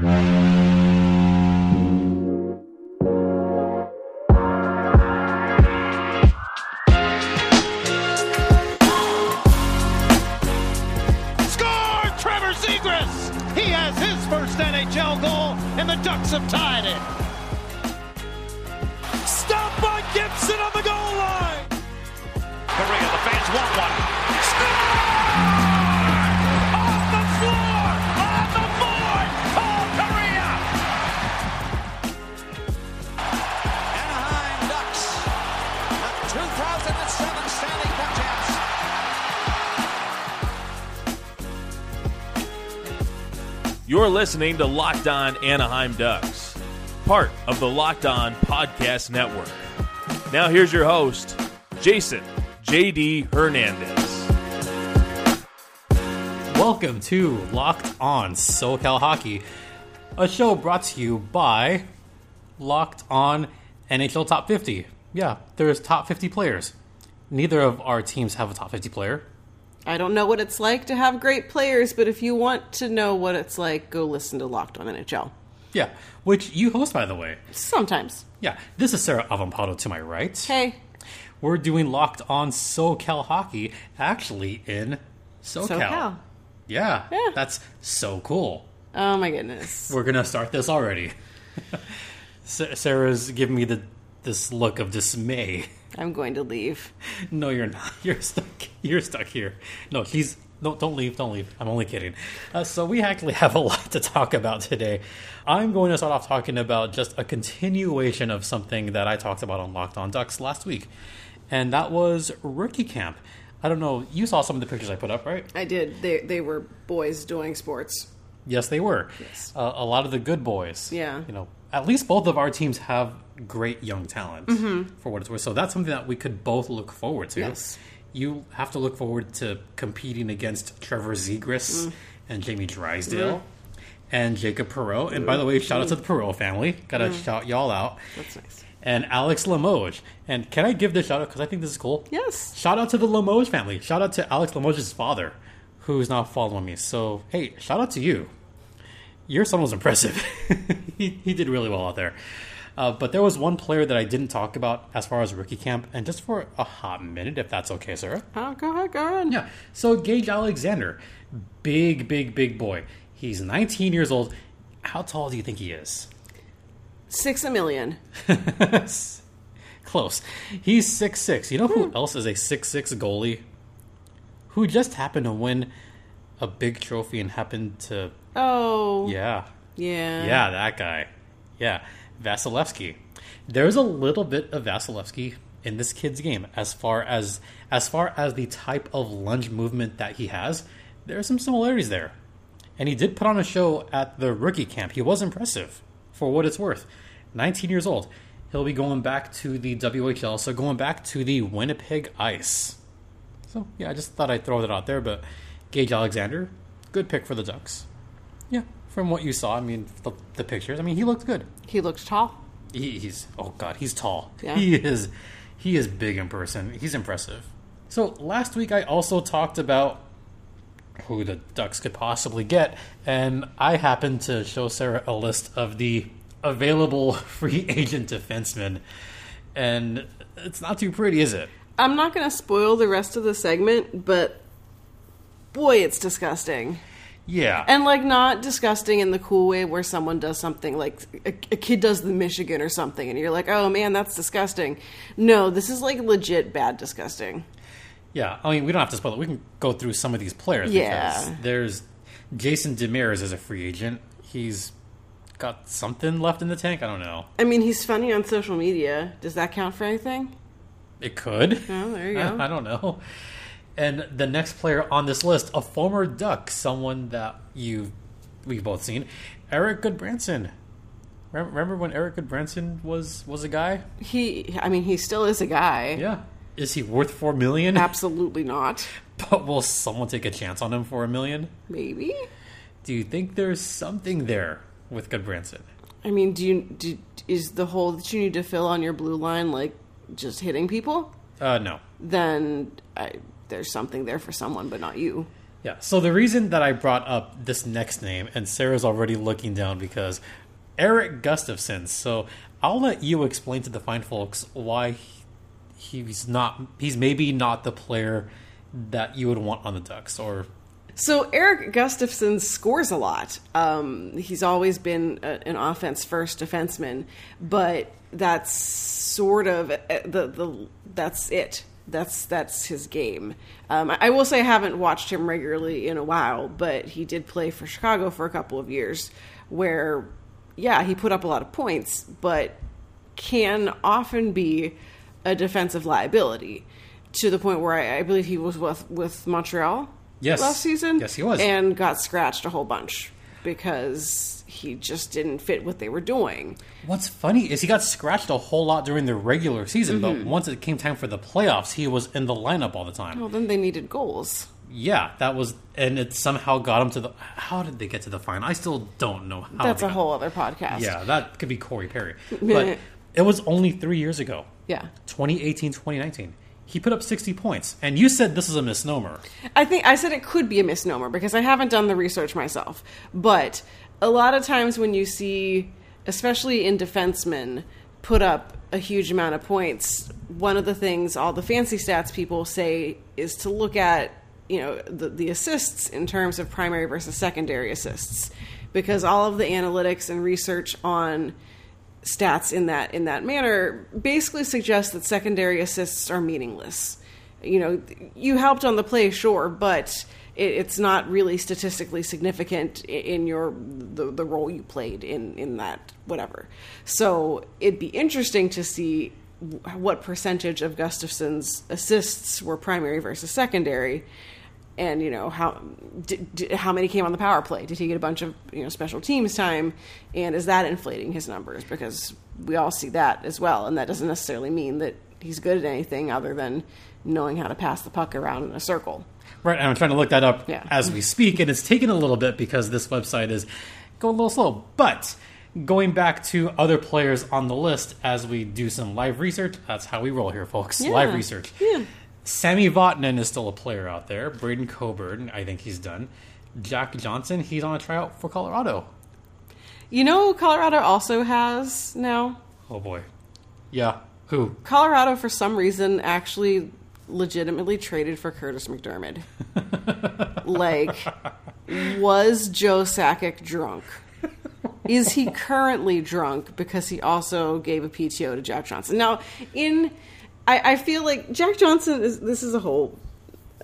Score! Trevor Zegras! He has his first NHL goal, and the Ducks have tied listening to Locked On Anaheim Ducks, part of the Locked On Podcast Network. Now, here's your host, Jason JD Hernandez. Welcome to Locked On SoCal Hockey, a show brought to you by Locked On NHL Top 50. Yeah, there's top 50 players. Neither of our teams have a top 50 player. I don't know what it's like to have great players, but if you want to know what it's like, go listen to Locked On NHL. Yeah, which you host, by the way. Sometimes. Yeah, this is Sarah Avampato to my right. Hey, We're doing Locked On SoCal Hockey, actually in SoCal. SoCal. Yeah, Yeah. that's so cool. oh my goodness. We're gonna start this already. Sarah's giving me the this look of dismay. I'm going to leave. No, you're not. You're stuck. You're stuck here. No, he's no. Don't leave. Don't leave. I'm only kidding. Uh, so we actually have a lot to talk about today. I'm going to start off talking about just a continuation of something that I talked about on Locked On Ducks last week, and that was rookie camp. I don't know. You saw some of the pictures I put up, right? I did. They, they were boys doing sports. Yes, they were. Yes. Uh, a lot of the good boys. Yeah. You know, at least both of our teams have great young talent for what it's worth. So that's something that we could both look forward to. Mm-hmm. Yes. You have to look forward to competing against Trevor Zegras Mm. and Jamie Drysdale and Jacob Perreault. And by the way, shout out to the Perreault family. Gotta shout y'all out. Mm. That's nice. And Alex Limoges. And can I give this shout out because I think this is cool? Yes. Shout out to the Limoges family. Shout out to Alex Limoges' father, who's now following me. So, hey, shout out to you. Your son was impressive. he, he did really well out there. Uh, but there was one player that I didn't talk about as far as rookie camp, and just for a hot minute, if that's okay, Sarah. Oh, go ahead, go ahead. Yeah. So Gage Alexander, big, big, big boy. He's 19 years old. How tall do you think he is? Six a million. Close. He's six six. You know who else is a six six goalie? Who just happened to win a big trophy and happened to Oh. yeah Yeah. yeah that guy yeah Vasilevskiy. There's a little bit of Vasilevskiy in this kid's game as far as as far as the type of lunge movement that he has. There are some similarities there, and he did put on a show at the rookie camp. He was impressive for what it's worth. 19 years old. He'll be going back to the WHL, so going back to the Winnipeg Ice. So yeah, I just thought I'd throw that out there. But Gage Alexander, good pick for the Ducks. Yeah, from what you saw, I mean the, the pictures. I mean he looks good. He looks tall. He, he's oh god, he's tall. Yeah. He is he is big in person. He's impressive. So last week I also talked about who the Ducks could possibly get, and I happened to show Sarah a list of the available free agent defensemen, and it's not too pretty, is it? I'm not going to spoil the rest of the segment, but boy, it's disgusting. Yeah. And like not disgusting in the cool way where someone does something like a, a kid does the Michigan or something, and you're like, oh man, that's disgusting. No, this is like legit bad disgusting. Yeah, I mean, we don't have to spoil it. We can go through some of these players. Yeah. Because there's Jason Demers is a free agent. He's got something left in the tank. I don't know. I mean, he's funny on social media. Does that count for anything? It could. Oh, there you go. I don't know. And the next player on this list, a former Duck, someone that you we've both seen, Erik Gudbranson. Remember, when Erik Gudbranson was was a guy? He, I mean, he still is a guy. Yeah. Is he worth four million? Absolutely not. But will someone take a chance on him for a million? Maybe. Do you think there's something there with Gudbranson? I mean, do you do, is the hole that you need to fill on your blue line like just hitting people? Uh, no. Then I, there's something there for someone, but not you. Yeah. So the reason that I brought up this next name, and Sarah's already looking down because Erik Gustafsson. So I'll let you explain to the fine folks why he's not. He's maybe not the player that you would want on the Ducks, or So Erik Gustafsson scores a lot. Um, he's always been a, an offense first defenseman, but that's sort of uh, the the that's it. That's that's his game. Um, I, I will say I haven't watched him regularly in a while, but he did play for Chicago for a couple of years, where yeah he put up a lot of points, but can often be a defensive liability to the point where I, I believe he was with with Montreal Yes. last season. Yes, he was. and got scratched a whole bunch because he just didn't fit what they were doing. What's funny is he got scratched a whole lot during the regular season, Mm-hmm. but once it came time for the playoffs, he was in the lineup all the time. Well, then they needed goals. Yeah, that was, and it somehow got him to the. How did they get to the final? I still don't know how. That's a got- whole other podcast. Yeah, that could be Corey Perry, but it was only three years ago. Yeah. 2018, 2019. He put up 60 points, and you said this is a misnomer. I think I said it could be a misnomer because I haven't done the research myself. But a lot of times when you see, especially in defensemen, put up a huge amount of points, one of the things all the fancy stats people say is to look at, you know, the, the assists in terms of primary versus secondary assists. Because all of the analytics and research on stats in that in that manner basically suggests that secondary assists are meaningless. You know, you helped on the play, sure, but it, it's not really statistically significant in your the, the role you played in in that whatever. So it'd be interesting to see what percentage of Gustafsson's assists were primary versus secondary and you know how did, did, how many came on the power play? Did he get a bunch of you know special teams time? And is that inflating his numbers? Because we all see that as well, and that doesn't necessarily mean that he's good at anything other than knowing how to pass the puck around in a circle. Right, and I'm trying to look that up Yeah. as we speak, and it's taken a little bit because this website is going a little slow. But going back to other players on the list as we do some live research, that's how we roll here, folks. Yeah. Live research. Yeah. Sami Vatanen is still a player out there. Braydon Coburn, I think he's done. Jack Johnson, he's on a tryout for Colorado. You know, Colorado also has now. Oh boy. Yeah. Who? Colorado, for some reason, actually legitimately traded for Kurtis MacDermid. like, was Joe Sakic drunk? Is he currently drunk because he also gave a PTO to Jack Johnson? Now, in I, I feel like Jack Johnson is this is a whole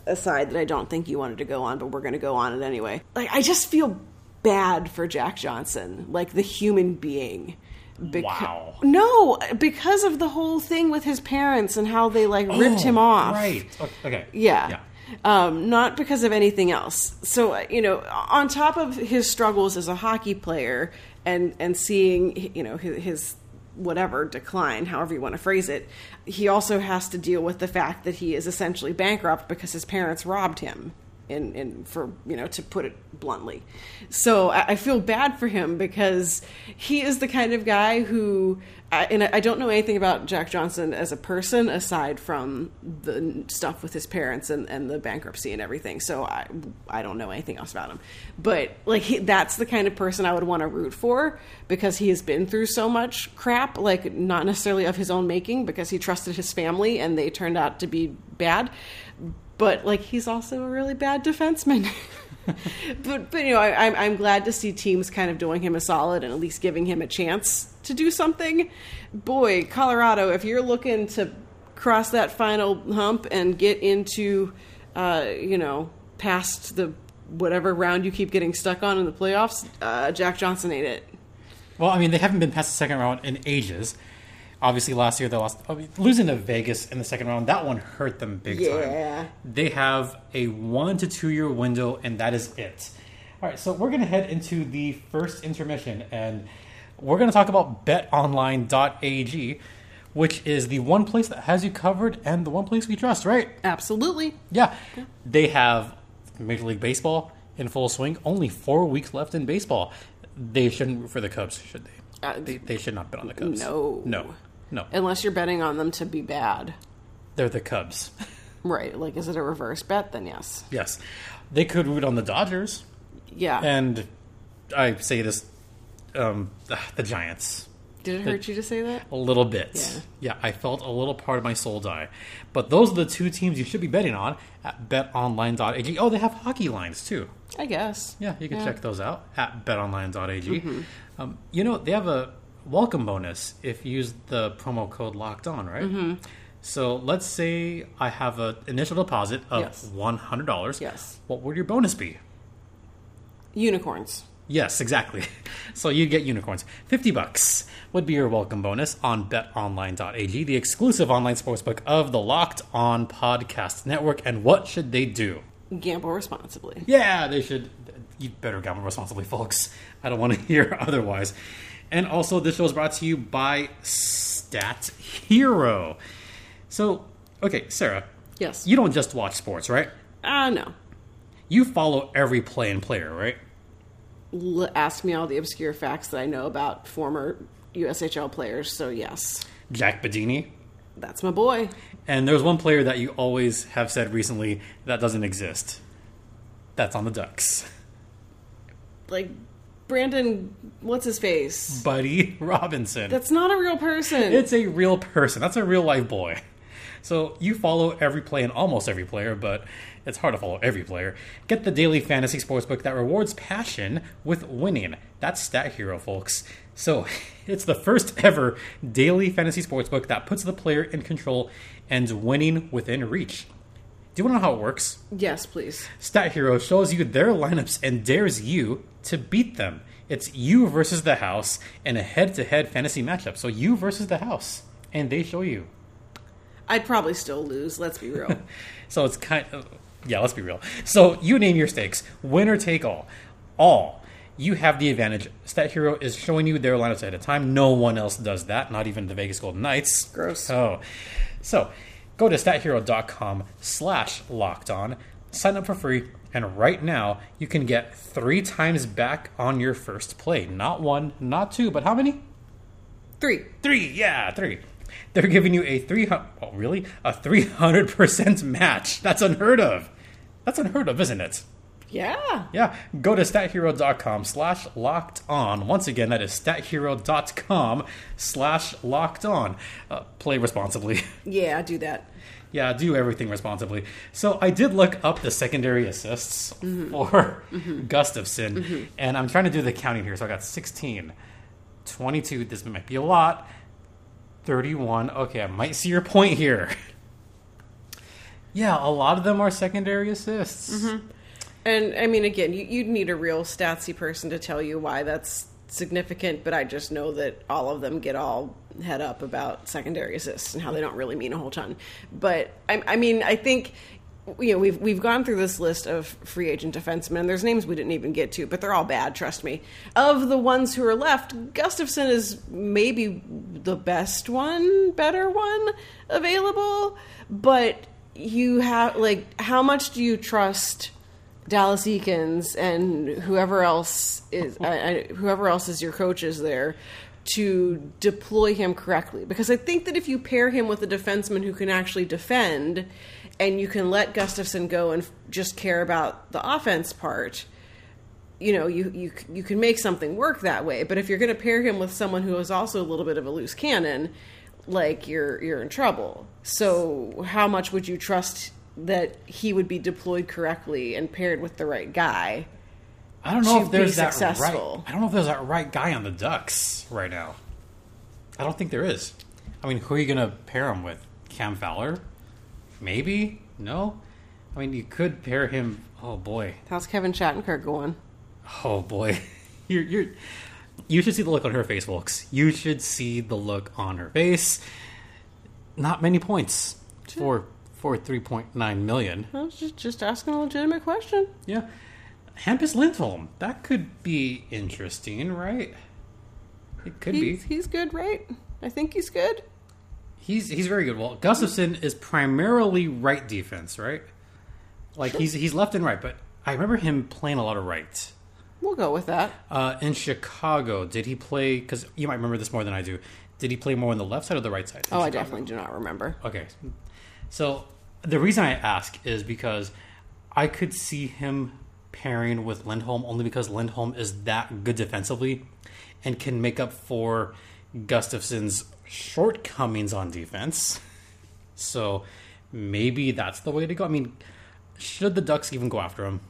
aside that I don't think you wanted to go on, but we're going to go on it anyway. Like, I just feel bad for Jack Johnson, like the human being. Beca- Wow. No, because of the whole thing with his parents and how they like ripped him Oh, off. Right. Okay. Yeah. Yeah. Um, not because of anything else. So uh, you know, on top of his struggles as a hockey player and and seeing you know his, his whatever decline, however you want to phrase it, he also has to deal with the fact that he is essentially bankrupt because his parents robbed him. In, in for you know to put it bluntly, so I, feel bad for him because he is the kind of guy who, and I I don't know anything about Jack Johnson as a person aside from the stuff with his parents and, and the bankruptcy and everything. So I I don't know anything else about him, but like he, that's the kind of person I would want to root for because he has been through so much crap, like not necessarily of his own making, because he trusted his family and they turned out to be bad. But like he's also a really bad defenseman. but but you know I, I'm I'm glad to see teams kind of doing him a solid and at least giving him a chance to do something. Boy, Colorado, if you're looking to cross that final hump and get into, uh, you know, past the whatever round you keep getting stuck on in the playoffs, uh, Jack Johnson ate it. Well, I mean, they haven't been past the second round in ages. Obviously, last year they lost. Losing to Vegas in the second round, that one hurt them big Yeah. time. They have a one to two year window, and that is it. All right, so we're going to head into the first intermission, and we're going to talk about betonline.ag, which is the one place that has you covered and the one place we trust, right? Absolutely. Yeah. They have Major League Baseball in full swing. Only four weeks left in baseball. They shouldn't root for the Cubs, should they? Uh, they, they should not bet on the Cubs. No. No. No. Unless you're betting on them to be bad. They're the Cubs. Right. Like, is it a reverse bet? Then yes. Yes, they could root on the Dodgers, Yeah. and I say this, um, the Giants. Did it hurt you to say that? A little bit. Yeah. yeah, I felt a little part of my soul die. But those are the two teams you should be betting on at betonline.ag. Oh, they have hockey lines too. I guess. Yeah, you can Yeah. check those out at betonline.ag. Um, you know, they have a welcome bonus if you use the promo code locked on, right? Mm-hmm. So let's say I have an initial deposit of Yes. $100. Yes. What would your bonus be? Unicorns. Yes, exactly. So you get unicorns. 50 bucks would be your welcome bonus on betonline.ag, the exclusive online sportsbook of the Locked On Podcast Network. And what should they do? Gamble responsibly. Yeah, they should. You better gamble responsibly, folks. I don't want to hear otherwise. And also, this show is brought to you by Stat Hero. So, okay, Sarah, Yes. you don't just watch sports, right? Ah, no. You follow every play and player, right? L- ask me all the obscure facts that I know about former USHL players. So yes, Jack Bedini. that's my boy. And there's one player that you always have said recently that doesn't exist. That's on the Ducks. Like Brandon, what's his face? Buddy Robinson. That's not a real person. It's a real person. That's a real life boy. So you follow every play and almost every player, but it's hard to follow every player. Get the daily fantasy sportsbook that rewards passion with winning. That's Stat Hero, folks. So it's the first ever daily fantasy sportsbook that puts the player in control and winning within reach. Do you want to know how it works? yes, please. Stat Hero shows you their lineups and dares you to beat them. It's you versus the house in a head to head fantasy matchup. So you versus the house. And they show you. I'd probably still lose. Let's be real. So it's kind of. Yeah, let's be real. So you name your stakes winner take all. All. You have the advantage. Stat Hero is showing you their lineups ahead of time. No one else does that, not even the Vegas Golden Knights. Gross. Oh. So go to stathero.com slash locked on, sign up for free, and right now you can get three times back on your first play. Not one, not two, but how many? Three. Three, yeah, three. They're giving you a three hundred. Oh, really? A three hundred percent match. That's unheard of. That's unheard of, isn't it? Yeah. Yeah. Go to stathero.com slash locked on. Once again, that is stathero.com slash locked on. Uh, play responsibly. Yeah, do that. Yeah, do everything responsibly. So I did look up the secondary assists mm-hmm. for mm-hmm. Gustafsson, mm-hmm. and I'm trying to do the counting here. So I got 16, 22. This might be a lot. 31. Okay, I might see your point here. Yeah, a lot of them are secondary assists. And I mean, again, you, you'd need a real statsy person to tell you why that's significant, but I just know that all of them get all head up about secondary assists and how they don't really mean a whole ton. But I, I mean, I think you know we've we've gone through this list of free agent defensemen. There's names we didn't even get to, but they're all bad. Trust me. Of the ones who are left, Gustafsson is maybe the best one, better one available. But you have like, how much do you trust? Dallas Eakins and whoever else is I, whoever else is your coaches there to deploy him correctly. Because I think that if you pair him with a defenseman who can actually defend and you can let Gustafsson go and just care about the offense part you know you you you can make something work that way. But if you're going to pair him with someone who is also a little bit of a loose cannon like you're you're in trouble. So how much would you trust that he would be deployed correctly and paired with the right guy I don't know if there's that successful. right. I don't know if there's that right guy on the Ducks right now. I don't think there is. I mean, who are you going to pair him with? Cam Fowler? Maybe? No. I mean, you could pair him. Oh boy. how's Kevin Shattenkirk going Oh boy. You're you're. You should see the look on her face, folks. You should see the look on her face. Not many points for for three point nine million. I was just just asking a legitimate question Yeah. Hampus Lindholm. That could be interesting, right? It could he's, be. he's good right I think he's good He's he's very good. Well, Gustafsson is primarily right defense, right? Like he's he's left and right, but I remember him playing a lot of right. we'll go with that Uh, in Chicago, did he play? Because you might remember this more than I do. Did he play more on the left side or the right side? oh I definitely do not remember Okay, so The reason I ask is because I could see him pairing with Lindholm only because Lindholm is that good defensively and can make up for Gustafsson's shortcomings on defense. So maybe that's the way to go. I mean, should the Ducks even go after him?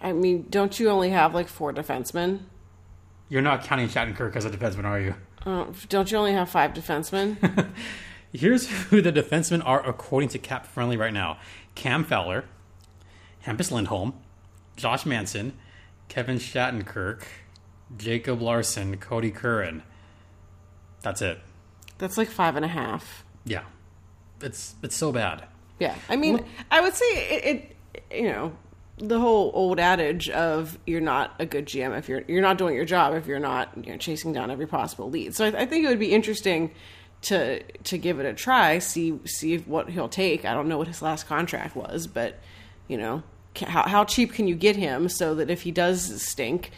I mean, don't you only have like four defensemen? You're not counting Shattenkirk as a defenseman, are you? Uh, don't you only have five defensemen? Here's who the defensemen are according to Cap Friendly right now Cam Fowler, Hampus Lindholm, Josh Manson, Kevin Shattenkirk, Jacob Larsson, Cody Curran. That's it. That's like five and a half. Yeah. It's it's so bad. Yeah, I mean, I would say it, it. You know, the whole old adage of you're not a good GM if you're you're not doing your job if you're not you know chasing down every possible lead. So I, I think it would be interesting to to give it a try, see see what he'll take. I don't know what his last contract was, but you know, how how cheap can you get him so that if he does stink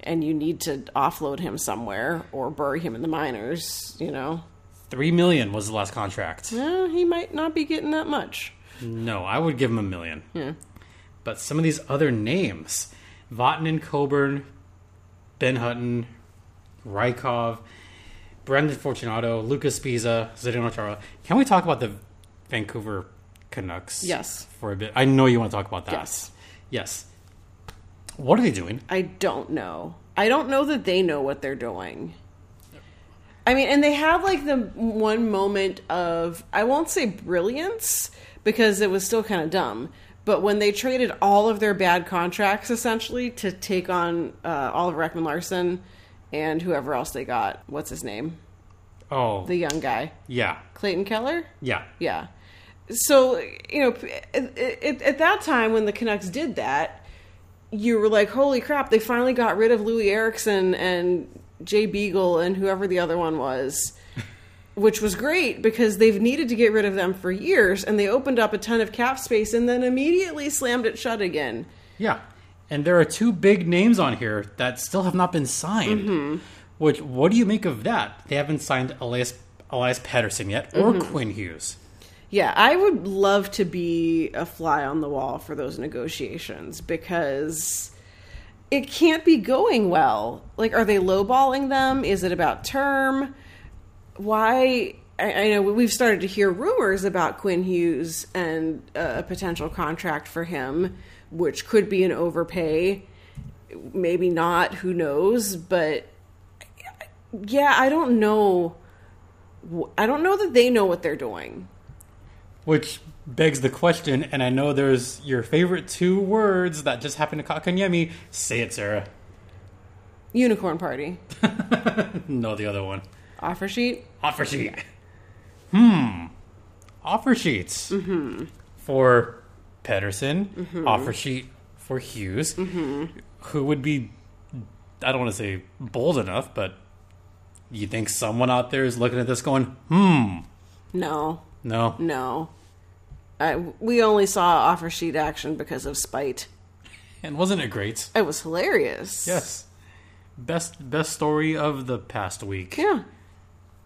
and you need to offload him somewhere or bury him in the minors, you know, Three million was the last contract. eh, he might not be getting that much. No, I would give him a million. Yeah. But some of these other names, Vatanen, Coburn, Ben Hutton, Rykov, Brendan Fortunato, Lucas Pisa, Zdeno Chara. Can we talk about the Vancouver Canucks? Yes. For a bit. I know you want to talk about that. Yes. Yes. What are they doing? I don't know. I don't know that they know what they're doing. I mean, and they have like the one moment of I won't say brilliance because it was still kind of dumb, but when they traded all of their bad contracts essentially to take on uh, Oliver Ekman Larsson and whoever else they got. What's his name? Oh, The young guy, yeah. Clayton Keller. Yeah. Yeah. So, you know, at, at, at that time when the Canucks did that, you were like, holy crap, they finally got rid of Loui Eriksson and Jay Beagle and whoever the other one was, which was great because they've needed to get rid of them for years and they opened up a ton of cap space and then immediately slammed it shut again. Yeah. And there are two big names on here that still have not been signed. Mm-hmm. Which, what do you make of that? They haven't signed Elias, Elias Pettersson yet or mm-hmm. Quinn Hughes. Yeah, I would love to be a fly on the wall for those negotiations because it can't be going well. Like, are they lowballing them? Is it about term? Why? I, know we've started to hear rumors about Quinn Hughes and uh, a potential contract for him, which could be an overpay. Maybe not, who knows? But yeah, I don't know. I don't know that they know what they're doing. Which begs the question, and I know there's your favorite two words that just happened to Kotkaniemi. Say it, Sarah. Unicorn Party. No, the other one. Offer sheet? Offer sheet. Hmm. Offer sheets mm-hmm. for Pettersson. Mm-hmm. Offer sheet for Hughes. Mm-hmm. who would be, I don't want to say bold enough, but you think someone out there is looking at this going, hmm, No. No. No. I, we only saw offer sheet action because of spite. And wasn't it great? It was hilarious. Yes. Best best story of the past week. Yeah.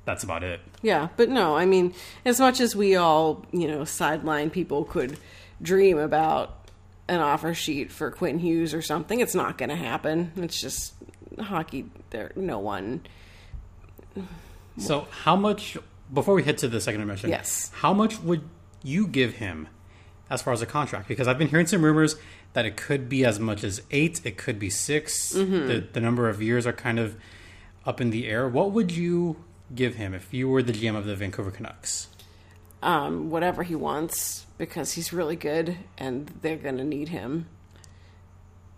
That's about it. Yeah. But no, I mean, as much as we all, you know, sideline people could dream about an offer sheet for Quinn Hughes or something, it's not going to happen. It's just hockey. There, no one. So, how much before we head to the second dimension? Yes. How much would you give him as far as a contract? Because I've been hearing some rumors that it could be as much as eight, it could be 6 Mm-hmm. The, the number of years are kind of up in the air. What would you give him if you were the GM of the Vancouver Canucks? Um, whatever he wants because he's really good and they're going to need him.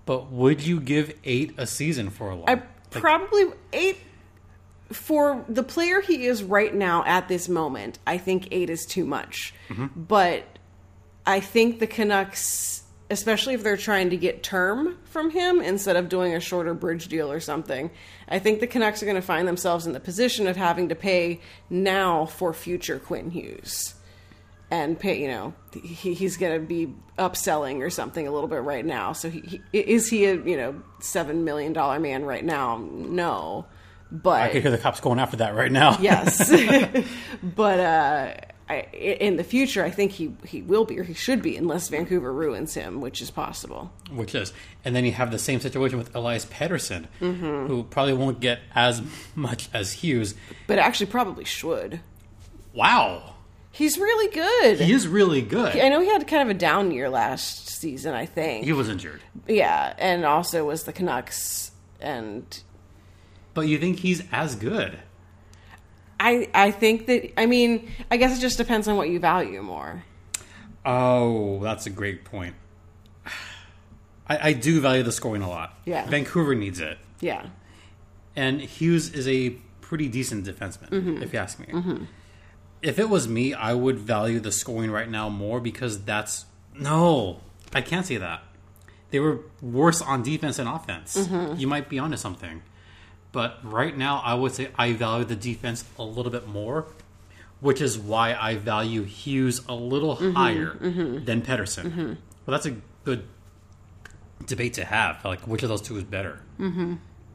But would you give eight a season for a long? I like, probably eight for the player he is right now at this moment. I think eight is too much, mm-hmm. but I think the Canucks, especially if they're trying to get term from him instead of doing a shorter bridge deal or something, I think the Canucks are going to find themselves in the position of having to pay now for future Quinn Hughes. And pay, you know, he, he's going to be upselling or something a little bit right now. So, he, he, is he a you know seven million dollar man right now? No, but I could hear the cops going after that right now. yes, but uh, I, in the future, I think he, he will be or he should be, unless Vancouver ruins him, which is possible. which is. And then you have the same situation with Elias Pettersson, who probably won't get as much as Hughes. But actually, probably should. Wow, He's really good. he is really good. I know he had kind of a down year last season. I think. He was injured, yeah, and also was the Canucks, and but you think he's as good? I I think that I mean I guess it just depends on what you value more. Oh, that's a great point. I, I do value the scoring a lot. Yeah. Vancouver needs it, Yeah, and Hughes is a pretty decent defenseman, mm-hmm. if you ask me. Mm-hmm. If it was me, I would value the scoring right now more because that's no, I can't say that. They were worse on defense and offense. Mm-hmm. You might be onto something, but right now, I would say I value the defense a little bit more, which is why I value Hughes a little mm-hmm, higher mm-hmm. than Pettersson. Mm-hmm. Well, that's a good debate to have. Like, which of those two is better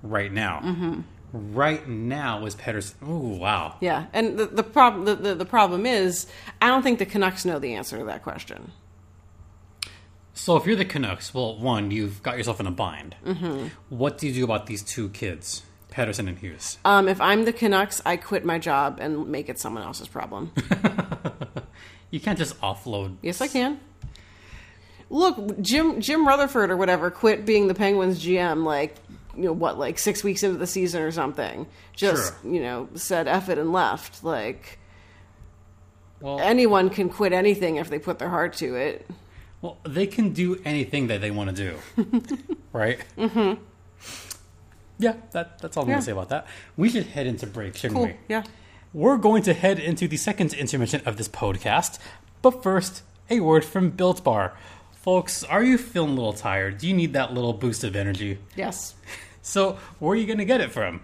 right now? Right now is Pettersson. Oh wow. yeah, and the the problem the, the the problem is I don't think the Canucks know the answer to that question. So if you're the Canucks, well, one, you've got yourself in a bind. What do you do about these two kids, Pettersson and Hughes? Um, if I'm the Canucks, I quit my job and make it someone else's problem. You can't just offload. yes, I can. Look, Jim Jim Rutherford or whatever quit being the Penguins GM like you know what like six weeks into the season or something. Just Sure. you know said F it and left. Like Well, anyone can quit anything if they put their heart to it. well, they can do anything that they want to do, right? Mm-hmm. Yeah, that, that's all I'm Yeah. going to say about that. We should head into break, shouldn't Cool. we? Yeah. We're going to head into the second intermission of this podcast, but first, a word from Built Bar. Folks, are you feeling a little tired? Do you need that little boost of energy? Yes. So, where are you going to get it from?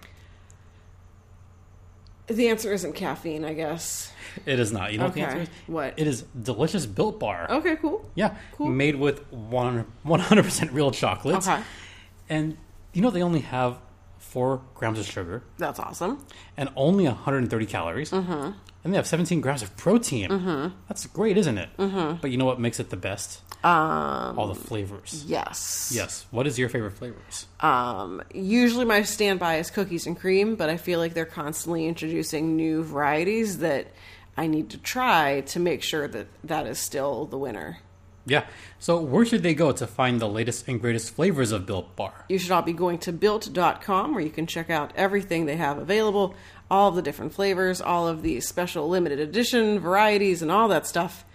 The answer isn't caffeine, I guess. It is not. You know what the answer is? What? It is delicious Built Bar. Okay, cool. Yeah, Cool. made with one 100% real chocolate. Okay. And you know they only have four grams of sugar That's awesome. and only 130 calories. Mm-hmm. And they have 17 grams of protein. Mm-hmm. That's great, isn't it? Mm-hmm. But you know what makes it the best? Um, All the flavors. yes. Yes. What is your favorite flavors? Um, usually my standby is cookies and cream, but I feel like they're constantly introducing new varieties that I need to try to make sure that that is still the winner. Yeah. So where should they go to find the latest and greatest flavors of Built Bar? You should all be going to built.com where you can check out everything they have available, all of the different flavors, all of the special limited edition varieties, and all that stuff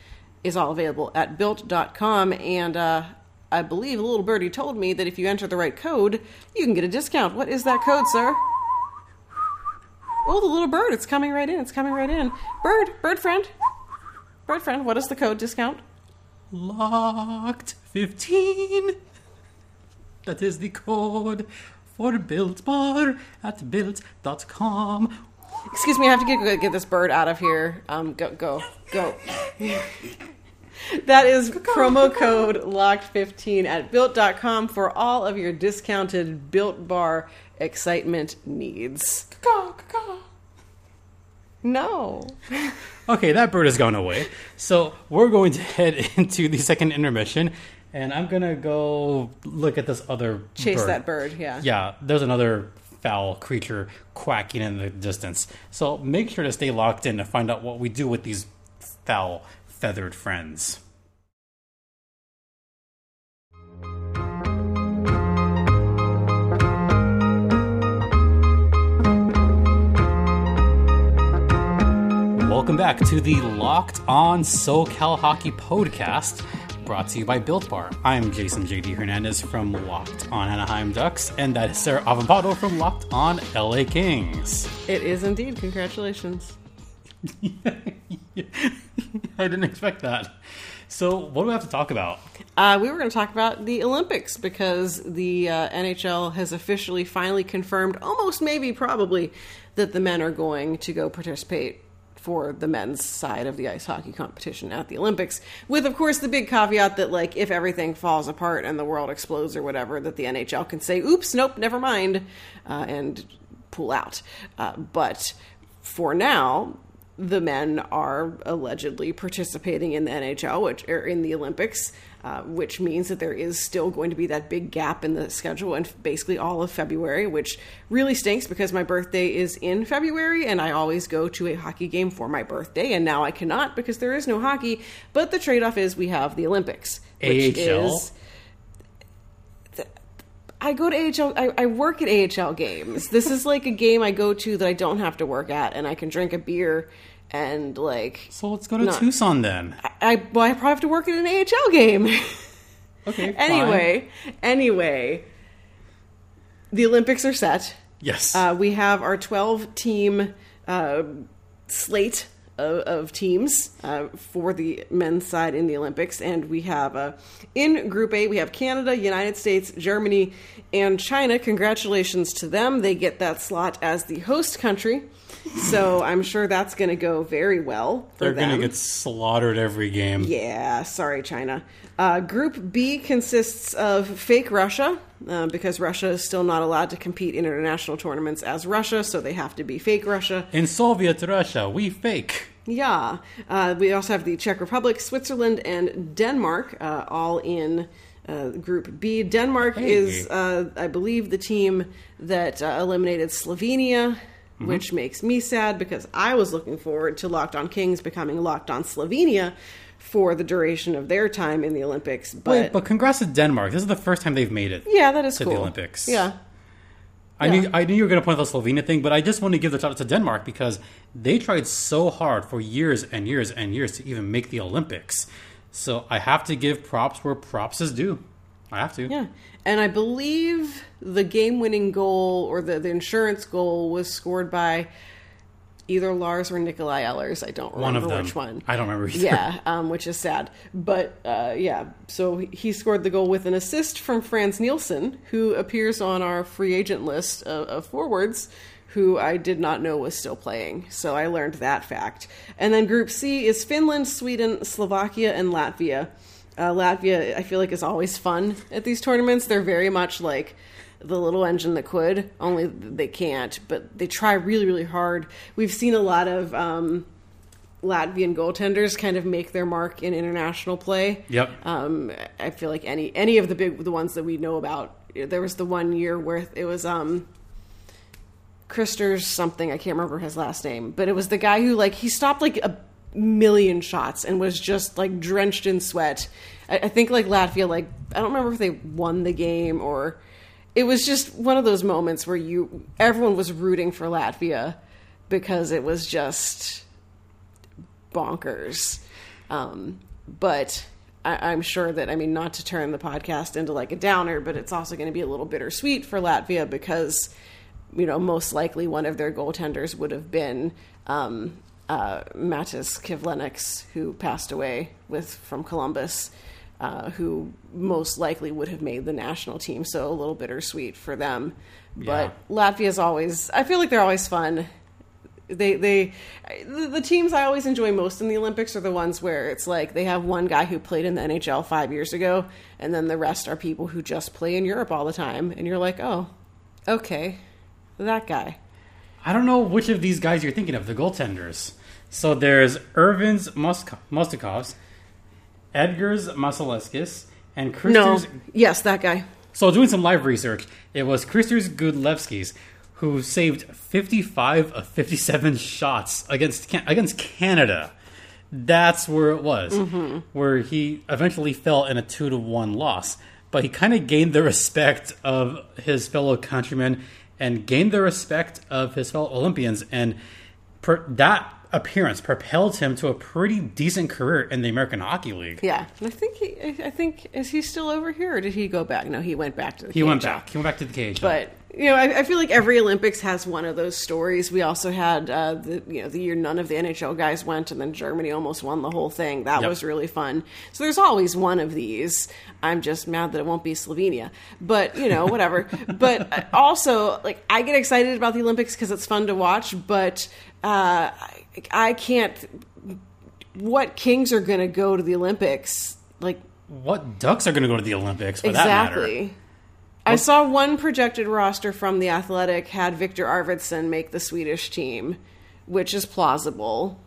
is all available at built.com. And uh, I believe a little birdie told me that if you enter the right code, you can get a discount. What is that code, sir? Oh, the little bird. It's coming right in. It's coming right in. Bird, bird friend. Bird friend, what is the code discount? Locked 15. That is the code for Built Bar at built.com. Excuse me, I have to get get this bird out of here. Um, go go go. that is promo code locked15 at built.com for all of your discounted built bar excitement needs. No. Okay, that bird has gone away. So we're going to head into the second intermission, and I'm gonna go look at this other Chase bird. that bird, yeah. Yeah, there's another foul creature quacking in the distance. So make sure to stay locked in to find out what we do with these foul feathered friends. Welcome back to the Locked On SoCal Hockey Podcast, brought to you by Built Bar. I'm Jason JD Hernandez from Locked On Anaheim Ducks, and that is Sarah Avampato from Locked On LA Kings. It is indeed. Congratulations. I didn't expect that. So, what do we have to talk about? Uh, we were going to talk about the Olympics because the uh, NHL has officially finally confirmed, almost maybe probably, that the men are going to go participate for the men's side of the ice hockey competition at the Olympics. With, of course, the big caveat that, like, if everything falls apart and the world explodes or whatever, that the NHL can say, oops, nope, never mind, uh, and pull out. Uh, but for now, the men are allegedly participating in the NHL, which or in the Olympics, uh, which means that there is still going to be that big gap in the schedule and basically all of February, which really stinks because my birthday is in February and I always go to a hockey game for my birthday, and now I cannot because there is no hockey. But the trade off is we have the Olympics, which AHL? is. I go to AHL. I, I work at AHL games. This is like a game I go to that I don't have to work at, and I can drink a beer and like. So let's go to No. Tucson then. I well, I probably have to work at an AHL game. Okay. fine. anyway, anyway, the Olympics are set. Yes. Uh, we have our 12 team uh, slate of, of teams uh, for the men's side in the Olympics. And we have uh, in Group A, we have Canada, United States, Germany, and China. Congratulations to them. They get that slot as the host country. So I'm sure that's going to go very well for They're going to get slaughtered every game. Yeah, sorry, China. Uh, group B consists of fake Russia, uh, because Russia is still not allowed to compete in international tournaments as Russia, so they have to be fake Russia. In Soviet Russia, we fake. Yeah. Uh, we also have the Czech Republic, Switzerland, and Denmark, uh, all in uh, Group B. Denmark Hey. is, uh, I believe, the team that uh, eliminated Slovenia. Which makes me sad because I was looking forward to Locked On Kings becoming Locked On Slovenia for the duration of their time in the Olympics. But, Wait, but congrats to Denmark. This is the first time they've made it. yeah, that is to cool. the Olympics. Yeah. I Yeah. knew I knew you were going to point out the Slovenia thing, but I just want to give the shout out to Denmark because they tried so hard for years and years and years to even make the Olympics. So I have to give props where props is due. I have to. Yeah. And I believe the game winning goal or the, the insurance goal was scored by either Lars or Nikolai Ehlers. I don't One remember which one. I don't remember either. Yeah, um, which is sad. But uh, yeah, so he scored the goal with an assist from Frans Nielsen, who appears on our free agent list of, of forwards, who I did not know was still playing. So I learned that fact. And then Group C is Finland, Sweden, Slovakia, and Latvia. Uh, Latvia, I feel like, is always fun at these tournaments. They're very much like the little engine that could, only they can't, but they try really, really hard. We've seen a lot of. Um, Latvian goaltenders kind of make their mark in international play. Yep. Um, I feel like any any of the big the ones that we know about. There was the one year where it was um, Kristers something I can't remember his last name, but it was the guy who like he stopped like a million shots and was just like drenched in sweat. I, I think like Latvia like I don't remember if they won the game or it was just one of those moments where you everyone was rooting for Latvia because it was just bonkers. Um, but I, I'm sure that I mean not to turn the podcast into like a downer, but it's also going to be a little bittersweet for Latvia because you know most likely one of their goaltenders would have been um, uh, Matiss Kivlenieks, who passed away with from Columbus. Uh, who most likely would have made the national team, so a little bittersweet for them. But Latvia's always, I feel like they're always fun they they the, teams I always enjoy most in the Olympics are the ones where it's like they have one guy who played in the NHL five years ago, and then the rest are people who just play in Europe all the time, and you're like, oh, okay, that guy. I don't know which of these guys you're thinking of, the goaltenders. So there's Irvin's Mostikovs, Edgars Masalskis, and No, yes, that guy. So doing some live research, it was Kristers Gudlevskis who saved 55 of 57 shots against Can- against Canada. That's where it was, Mm-hmm. where he eventually fell in a two to one loss. But he kind of gained the respect of his fellow countrymen and gained the respect of his fellow Olympians, and per- that appearance propelled him to a pretty decent career in the American Hockey League. Yeah, and I think he, I think is he still over here, or did he go back? No, he went back to the. He went back. He went back to the cage. But you know, I, I feel like every Olympics has one of those stories. We also had uh, the you know the year none of the NHL guys went, and then Germany almost won the whole thing. That Yep. was really fun. So there's always one of these. I'm just mad that it won't be Slovenia, but you know whatever. but uh, also, like I get excited about the Olympics because it's fun to watch, but uh, I, can't. What kings are going to go to the Olympics? Like what ducks are going to go to the Olympics for that matter? exactly. I saw one projected roster from the Athletic had Viktor Arvidsson make the Swedish team, which is plausible.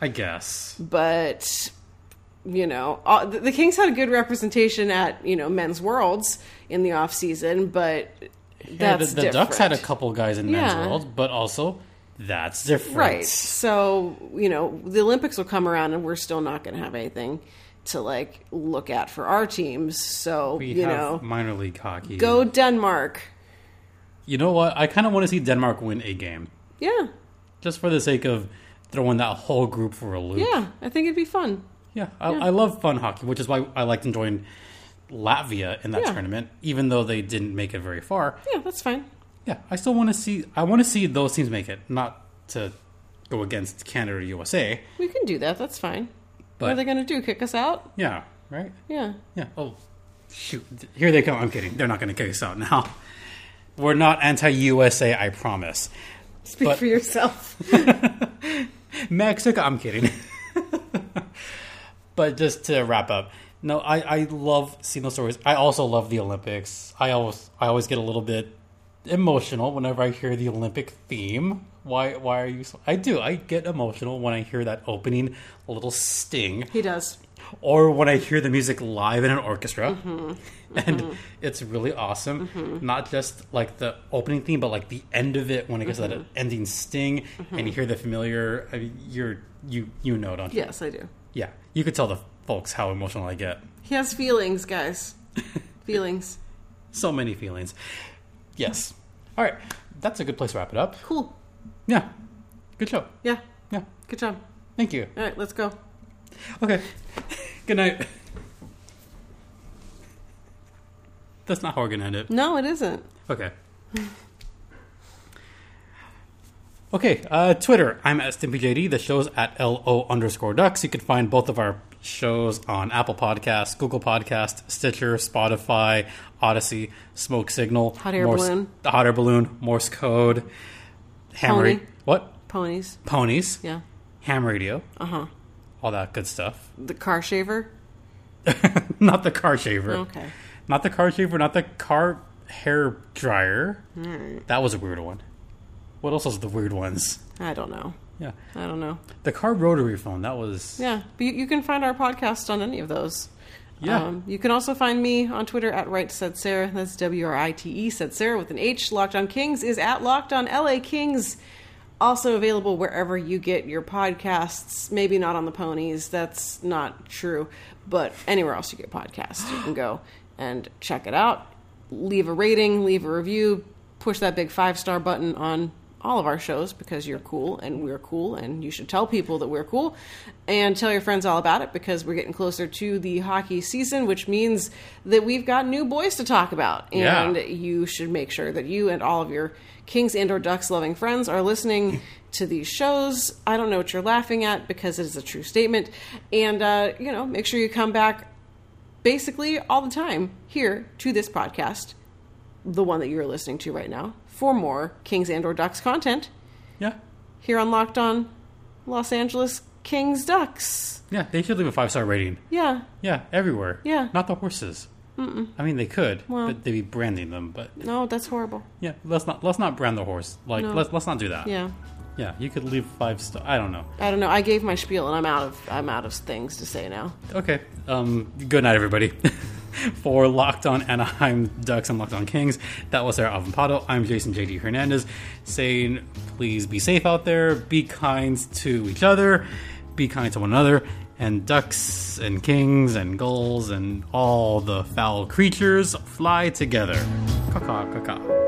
I guess. but you know uh, the, the Kings had a good representation at you know men's worlds in the off season, but Yeah, that's the, the Ducks had a couple guys in men's Yeah. world, but also that's different. right. So you know the Olympics will come around, and we're still not going to have anything to like look at for our teams. So We you have know, minor league hockey. go Denmark. You know what? I kind of want to see Denmark win a game, Yeah, just for the sake of throwing that whole group for a loop. yeah. I think it'd be fun. Yeah, I, Yeah. I love fun hockey, which is why I liked enjoying Latvia in that Yeah. tournament, even though they didn't make it very far. Yeah, that's fine. Yeah, I still want to see. I want to see those teams make it, not to go against Canada or USA. We can do that. That's fine. But what are they going to do? Kick us out? yeah, right. Yeah. Yeah. Oh, shoot! Here they come. I'm kidding. They're not going to kick us out now. We're not anti-USA. I promise. Speak But- for yourself. Mexico. I'm kidding. but just to wrap up, no, I, I love seeing those stories. I also love the Olympics. I always I always get a little bit emotional whenever I hear the Olympic theme. Why why are you so I do. I get emotional when I hear that opening little sting he does. or when I hear the music live in an orchestra. Mm-hmm. And mm-hmm. it's really awesome. Mm-hmm. Not just like the opening theme, but like the end of it when it gets that ending sting and you hear the familiar. I mean, you're you you know, don't you? Yes, I do. Yeah, you could tell the folks how emotional I get. He has feelings, guys. feelings. So many feelings. Yes. All right, that's a good place to wrap it up. Cool. Yeah, good show. Yeah. Yeah, Good job. thank you. All right, let's go. Okay, good night. That's not how we're gonna end it. No, it isn't. Okay. Okay, uh, Twitter. I'm at StimpyJD. The show's at LO underscore ducks. You can find both of our shows on Apple Podcasts, Google Podcast, Stitcher, Spotify, Odyssey, Smoke Signal, Hot air Morse, balloon. the hot air balloon, Morse code, ham Pony. ra- what Ponies. ponies, Yeah. ham radio, Uh huh. all that good stuff. The car shaver. not the car shaver. Okay. Not the car shaver, not the car hair dryer. That was a weird one. What else was the weird ones? I don't know. Yeah. I don't know. The car rotary phone, that was. Yeah, but you, you can find our podcast on any of those. Yeah. Um, you can also find me on Twitter at Right Said Sarah. That's W R I T E said Sarah with an H. Locked on Kings is at Locked on LA Kings. Also available wherever you get your podcasts. Maybe not on the ponies. That's not true. But anywhere else you get podcasts, you can go and check it out. Leave a rating, leave a review, push that big five star button on all of our shows because you're cool and we're cool and you should tell people that we're cool and tell your friends all about it because we're getting closer to the hockey season which means that we've got new boys to talk about. Yeah. and you should make sure that you and all of your kings and or ducks loving friends are listening to these shows. I don't know what you're laughing at because it is a true statement. And uh, you know make sure you come back basically all the time here to this podcast the one that you're listening to right now for more kings and or ducks content Yeah. here on Locked On Los Angeles Kings Ducks. Yeah, they should leave a five star rating. Yeah, Yeah, everywhere. Yeah. Not the horses. Mm-mm. I mean, they could, Well- but they'd be branding them. But no, that's horrible. yeah, let's not let's not brand the horse. Like No. let's let's not do that. Yeah, Yeah, you could leave five star. I don't know. I don't know. I gave my spiel, and I'm out of I'm out of things to say now. Okay. Um. Good night, everybody. For Locked On Anaheim Ducks and Locked On Kings, that was Sarah Avampato. I'm Jason JD Hernandez, saying please be safe out there, be kind to each other, be kind to one another, and ducks and kings and gulls and all the foul creatures fly together. Caw caw caw caw.